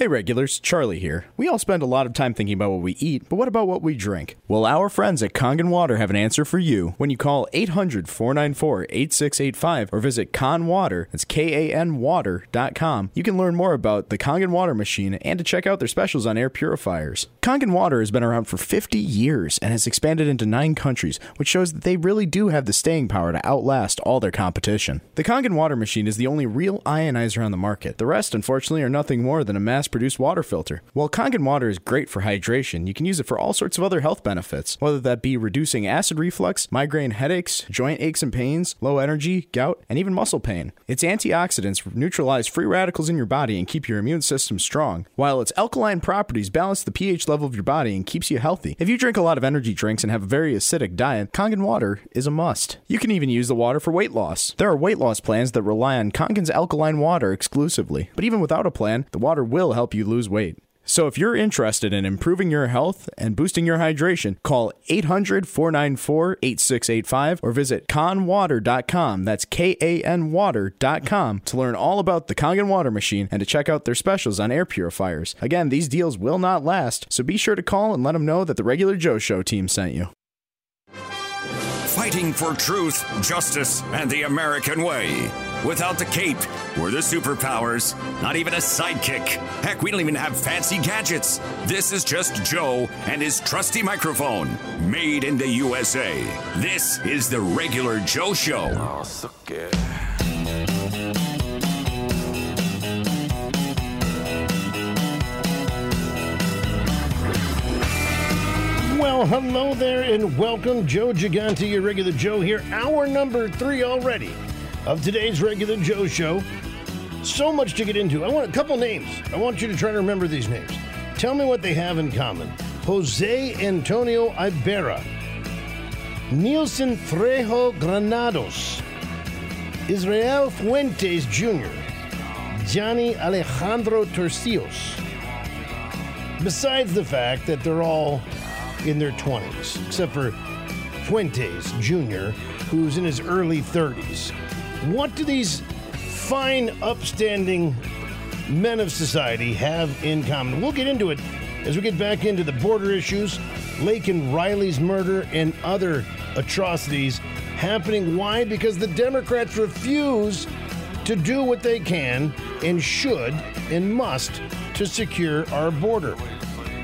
Hey regulars, Charlie here. We all spend a lot of time thinking about what we eat, but what about what we drink? Well, our friends at Kangen Water have an answer for you. When you call 800-494-8685 or visit Kanwater, that's K-A-N water.com, you can learn more about the Kangen Water machine and to check out their specials on air purifiers. Kangen Water has been around for 50 years and has expanded into 9 countries, which shows that they really do have the staying power to outlast all their competition. The Kangen Water machine is the only real ionizer on the market. The rest, unfortunately, are nothing more than a mass produced water filter. While Kangen water is great for hydration, you can use it for all sorts of other health benefits, whether that be reducing acid reflux, migraine headaches, joint aches and pains, low energy, gout, and even muscle pain. Its antioxidants neutralize free radicals in your body and keep your immune system strong, while its alkaline properties balance the pH level of your body and keeps you healthy. If you drink a lot of energy drinks and have a very acidic diet, Kangen water is a must. You can even use the water for weight loss. There are weight loss plans that rely on Kangen's alkaline water exclusively, but even without a plan, the water will help you lose weight. So if you're interested in improving your health and boosting your hydration, call 800-494-8685 or visit kanwater.com. That's K A N water.com to learn all about the Kangen water machine and to check out their specials on air purifiers. Again, these deals will not last, so be sure to call and let them know that the regular Joe show team sent you. Fighting for truth, justice, and the American way. Without the cape or the superpowers, not even a sidekick. Heck, we don't even have fancy gadgets. This is just Joe and his trusty microphone, made in the USA. This is the regular Joe Show. Oh, suck it. Well, hello there and welcome. Joe Gigante, your regular Joe here. Hour number three already of today's regular Joe show. So much to get into. I want a couple names. I want you to try to remember these names. Tell me what they have in common. Jose Antonio Ibarra, Nielsen Trejo Granados, Israel Fuentes Jr., Johnny Alejandro Tercios. Besides the fact that they're all in their 20s, except for Fuentes Jr., who's in his early 30s. What do these fine, upstanding men of society have in common? We'll get into it as we get back into the border issues, Laken Riley's murder, and other atrocities happening. Why? Because the Democrats refuse to do what they can and should and must to secure our border.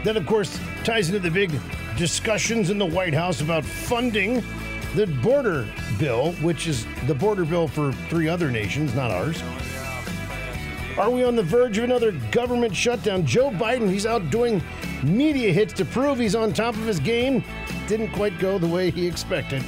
That, of course, ties into the big discussions in the White House about funding the border bill, which is the border bill for three other nations, not ours. Are we on the verge of another government shutdown? Joe Biden, he's out doing media hits to prove he's on top of his game. Didn't quite go the way he expected.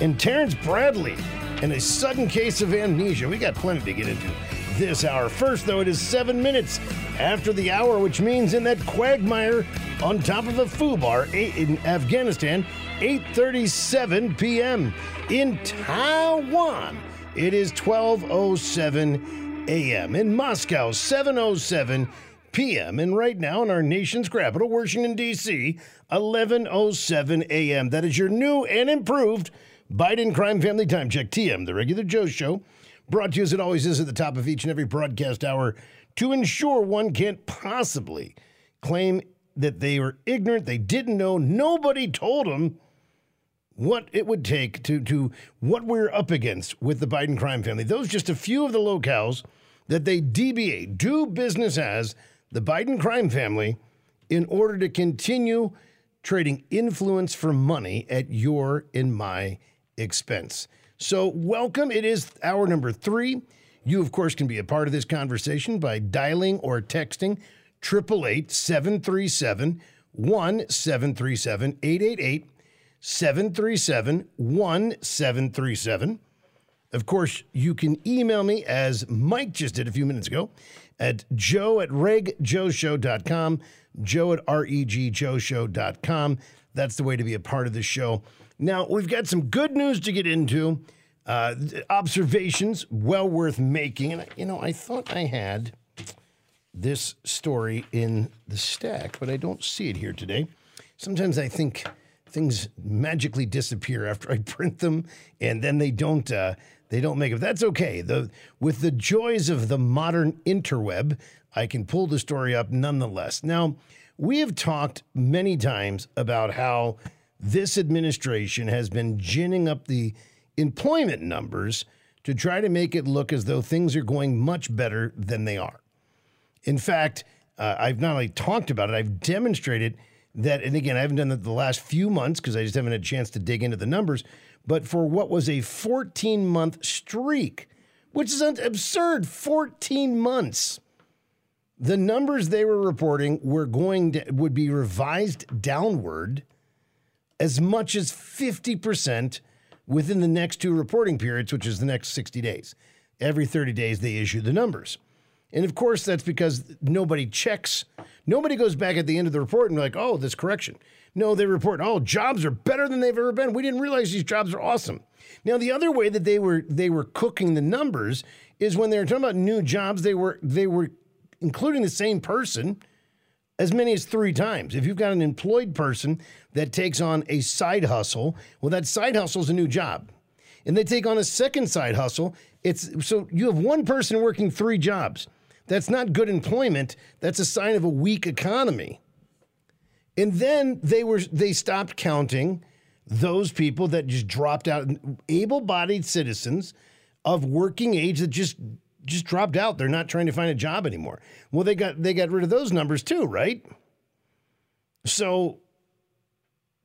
And Terrence Bradley in a sudden case of amnesia. We got plenty to get into this hour. First, though, it is seven minutes after the hour, which means in that quagmire on top of a foobar in Afghanistan, 8:37 p.m. in Taiwan. It is 12:07 a.m. in Moscow, 7:07 p.m. And right now in our nation's capital, Washington D.C., 11:07 a.m. That is your new and improved Biden Crime Family Time Check TM, the regular Joe Show, brought to you as it always is at the top of each and every broadcast hour to ensure one can't possibly claim that they were ignorant, they didn't know, nobody told them what it would take to to what we're up against with the Biden crime family. Those just a few of the locales that they DBA do business as the Biden crime family in order to continue trading influence for money at your and my expense. So, welcome. It is hour number three. You, of course, can be a part of this conversation by dialing or texting 888 737 1737 888 737 1737. Of course, you can email me as Mike just did a few minutes ago at joe at regjoeshow.com, joe at regjoeshow.com. That's the way to be a part of the show. Now, we've got some good news to get into, uh, observations well worth making. And, you know, I thought I had this story in the stack, but I don't see it here today. Sometimes I think things magically disappear after I print them, and then they don't. Uh, they don't make it. That's okay. The with the joys of the modern interweb, I can pull the story up nonetheless. Now, we have talked many times about how this administration has been ginning up the employment numbers to try to make it look as though things are going much better than they are. In fact, uh, I've not only talked about it, I've demonstrated that, and again, I haven't done that the last few months because I just haven't had a chance to dig into the numbers, but for what was a 14 month streak, which is absurd 14 months. The numbers they were reporting were going to, would be revised downward as much as 50% within the next two reporting periods, which is the next 60 days. Every 30 days, they issue the numbers. And of course, that's because nobody checks. Nobody goes back at the end of the report and like, oh, this correction. No, they report, oh, jobs are better than they've ever been. We didn't realize these jobs are awesome. Now, the other way that they were they were cooking the numbers is when they were talking about new jobs, they were they were including the same person as many as three times. If you've got an employed person that takes on a side hustle, well, that side hustle is a new job. And they take on a second side hustle. It's so you have one person working three jobs. That's not good employment. That's a sign of a weak economy. And then they were they stopped counting those people that just dropped out, able-bodied citizens of working age that just just dropped out. They're not trying to find a job anymore. Well, they got they got rid of those numbers too, right? So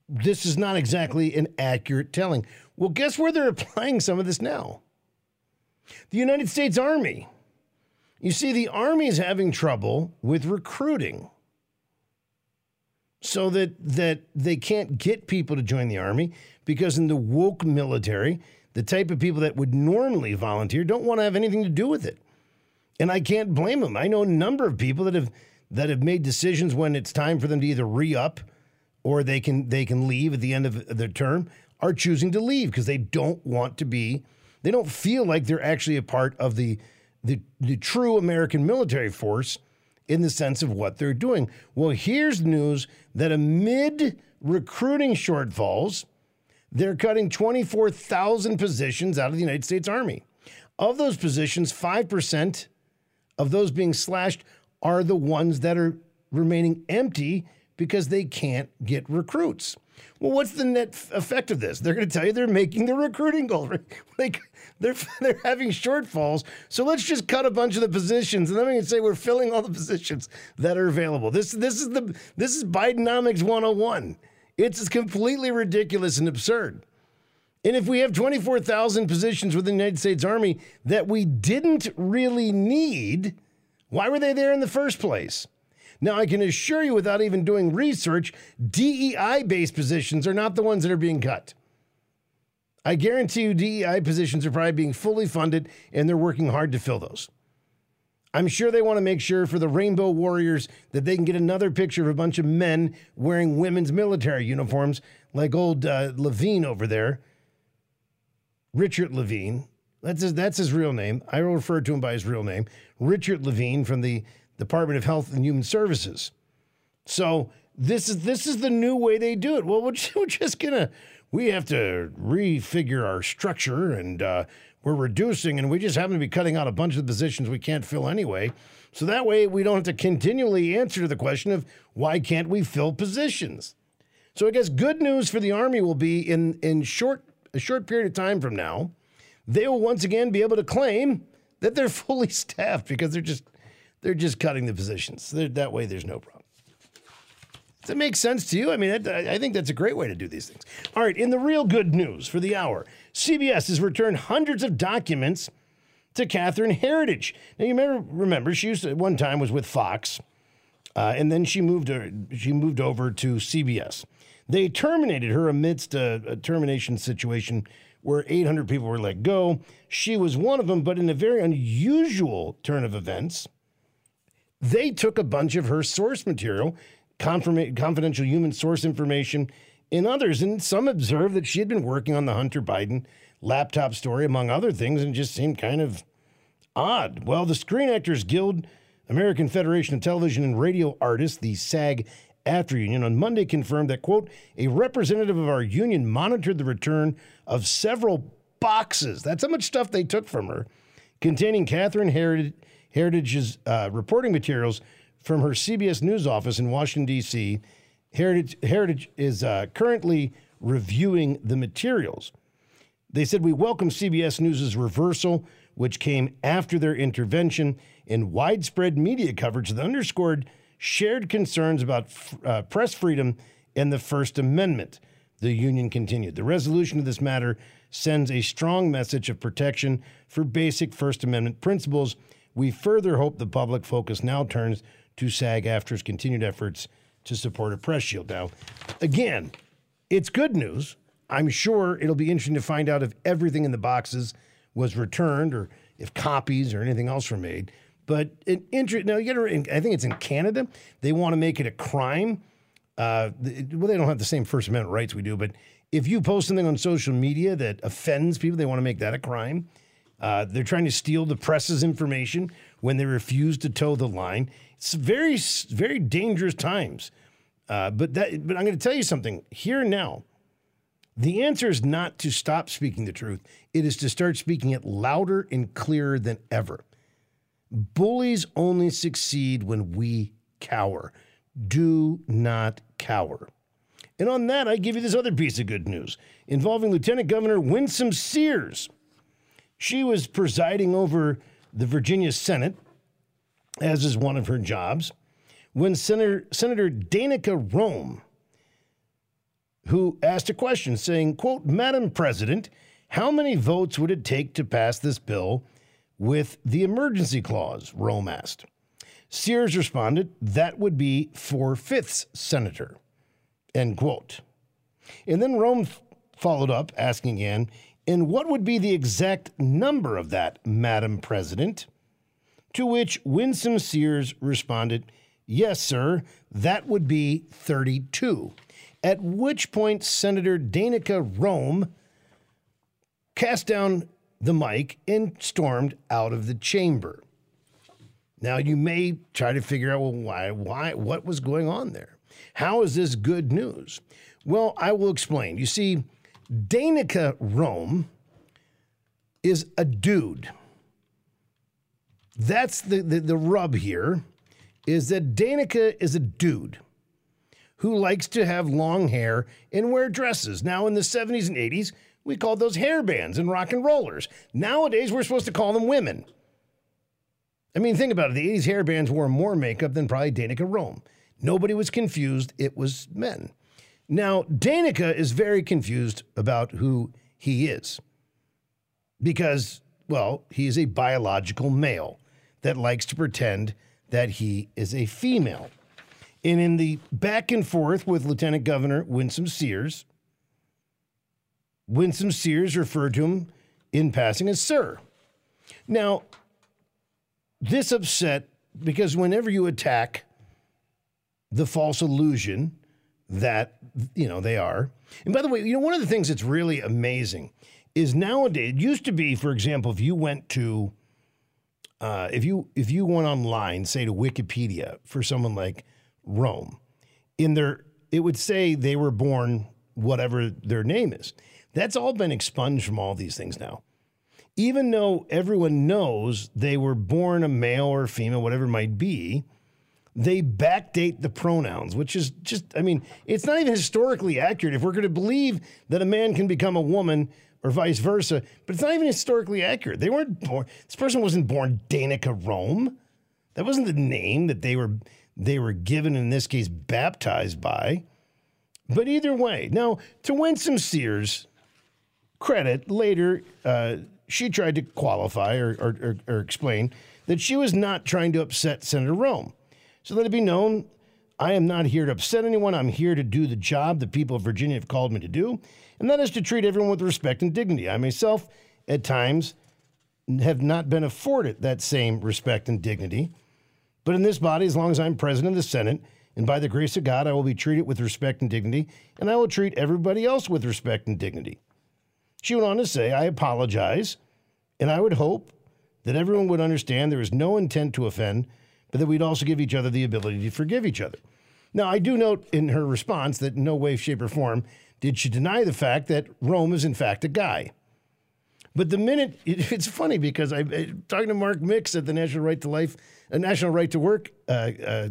this is not exactly an accurate telling. Well, guess where they're applying some of this now? The United States Army. You see, the Army is having trouble with recruiting so that that they can't get people to join the army because in the woke military, the type of people that would normally volunteer don't want to have anything to do with it. And I can't blame them. I know a number of people that have that have made decisions when it's time for them to either re-up or they can they can leave at the end of their term are choosing to leave because they don't want to be they don't feel like they're actually a part of the the, the true American military force in the sense of what they're doing. Well, here's news that amid recruiting shortfalls, they're cutting 24,000 positions out of the United States Army. Of those positions, 5% of those being slashed are the ones that are remaining empty because they can't get recruits. Well, what's the net effect of this? They're going to tell you they're making the recruiting goal. Like they're they're having shortfalls. So let's just cut a bunch of the positions, and then we can say we're filling all the positions that are available. This this is the this is Bidenomics 101. It's completely ridiculous and absurd. And if we have 24,000 positions within the United States Army that we didn't really need, why were they there in the first place? Now, I can assure you without even doing research, DEI based positions are not the ones that are being cut. I guarantee you, DEI positions are probably being fully funded and they're working hard to fill those. I'm sure they want to make sure for the Rainbow Warriors that they can get another picture of a bunch of men wearing women's military uniforms, like old uh, Levine over there, Richard Levine. That's his, that's his real name. I will refer to him by his real name, Richard Levine from the Department of Health and Human Services. So this is this is the new way they do it. Well, we're just, we're just gonna we have to refigure our structure and uh, we're reducing, and we just happen to be cutting out a bunch of positions we can't fill anyway. So that way we don't have to continually answer the question of why can't we fill positions. So I guess good news for the Army will be in in short a short period of time from now, they will once again be able to claim that they're fully staffed because they're just they're just cutting the positions. They're, that way, there's no problem. Does that make sense to you? I mean, I, I think that's a great way to do these things. All right, in the real good news for the hour, CBS has returned hundreds of documents to Catherine Herridge. Now, you remember, remember she used to, at one time was with Fox, uh, and then she moved, uh, she moved over to CBS. They terminated her amidst a, a termination situation where 800 people were let go. She was one of them, but in a very unusual turn of events – they took a bunch of her source material, confidential human source information, in others. And some observed that she had been working on the Hunter Biden laptop story, among other things, and just seemed kind of odd. Well, the Screen Actors Guild, American Federation of Television and Radio Artists, the SAG AFTRA union on Monday confirmed that, quote, a representative of our union monitored the return of several boxes. That's how much stuff they took from her, containing Catherine Herridge, Herridge's uh, reporting materials from her CBS News office in Washington, D.C. Herridge, Herridge is uh, currently reviewing the materials. They said, We welcome CBS News' reversal, which came after their intervention in widespread media coverage that underscored shared concerns about uh, press freedom and the First Amendment. The union continued. The resolution of this matter sends a strong message of protection for basic First Amendment principles. We further hope the public focus now turns to SAG AFTRA's continued efforts to support a press shield. Now, again, it's good news. I'm sure it'll be interesting to find out if everything in the boxes was returned or if copies or anything else were made. But an interest now you got. I think it's in Canada. They want to make it a crime. Uh, well, they don't have the same First Amendment rights we do, but if you post something on social media that offends people, they want to make that a crime. Uh, they're trying to steal the press's information when they refuse to toe the line. It's very, very dangerous times. Uh, but that, but I'm going to tell you something here and now. The answer is not to stop speaking the truth. It is to start speaking it louder and clearer than ever. Bullies only succeed when we cower. Do not cower. And on that, I give you this other piece of good news involving Lieutenant Governor Winsome Sears. She was presiding over the Virginia Senate as is one of her jobs, when Senator, Senator Danica Roem, who asked a question saying, quote, Madam President, how many votes would it take to pass this bill with the emergency clause? Roem asked. Sears responded, that would be four fifths, Senator, end quote. And then Roem followed up, asking again, and what would be the exact number of that, Madam President? To which Winsome Sears responded, Yes, sir, that would be 32. At which point, Senator Danica Roem cast down the mic and stormed out of the chamber. Now, you may try to figure out, well, why, why, what was going on there? How is this good news? Well, I will explain. You see, Danica Roem is a dude. That's the, the, the rub here is that Danica is a dude who likes to have long hair and wear dresses. Now, in the 70s and 80s, we called those hair bands and rock and rollers. Nowadays, we're supposed to call them women. I mean, think about it. The 80s hair bands wore more makeup than probably Danica Roem. Nobody was confused. It was men. Now, Danica is very confused about who he is because, well, he is a biological male that likes to pretend that he is a female. And in the back and forth with Lieutenant Governor Winsome Sears, Winsome Sears referred to him in passing as Sir. Now, this upset because whenever you attack the false illusion that you know they are, and by the way, you know one of the things that's really amazing is nowadays it used to be, for example, if you went to uh, if you if you went online, say to Wikipedia for someone like Roem, in their it would say they were born whatever their name is. That's all been expunged from all these things now. Even though everyone knows they were born a male or female, whatever it might be, they backdate the pronouns, which is just, I mean, it's not even historically accurate. If we're going to believe that a man can become a woman, or vice versa. But it's not even historically accurate. They weren't born. This person wasn't born Danica Roem. That wasn't the name that they were they were given in this case baptized by. But either way, now to Winsome Sears credit later, uh, she tried to qualify or, or, or, or explain that she was not trying to upset Senator Roem. So let it be known I am not here to upset anyone. I'm here to do the job the people of Virginia have called me to do, and that is to treat everyone with respect and dignity. I myself, at times, have not been afforded that same respect and dignity. But in this body, as long as I'm president of the Senate, and by the grace of God, I will be treated with respect and dignity, and I will treat everybody else with respect and dignity. She went on to say, I apologize, and I would hope that everyone would understand there is no intent to offend, but that we'd also give each other the ability to forgive each other. Now, I do note in her response that in no way, shape, or form did she deny the fact that Roem is in fact a guy. But the minute it, it's funny because I, I talking to Mark Mix at the National Right to Life, uh, National Right to Work uh, uh,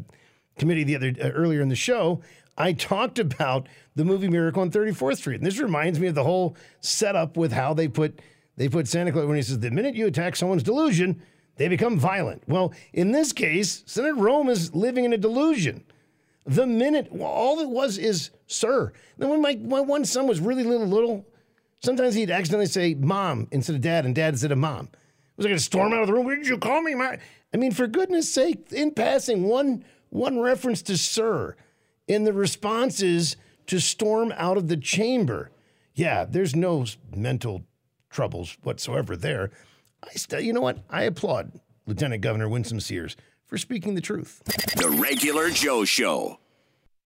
committee the other uh, earlier in the show, I talked about the movie Miracle on 34th Street, and this reminds me of the whole setup with how they put they put Santa Claus when he says the minute you attack someone's delusion, they become violent. Well, in this case, Senator Roem is living in a delusion. The minute all it was is sir. Then when my, my one son was really little little, sometimes he'd accidentally say mom instead of dad and dad instead of mom. Was I going to storm out of the room? Where did you call me? My? I mean, for goodness sake, in passing, one one reference to sir in the responses to storm out of the chamber. Yeah, there's no mental troubles whatsoever there. I st- you know what? I applaud Lieutenant Governor Winsome Sears for speaking the truth. The Regular Joe Show.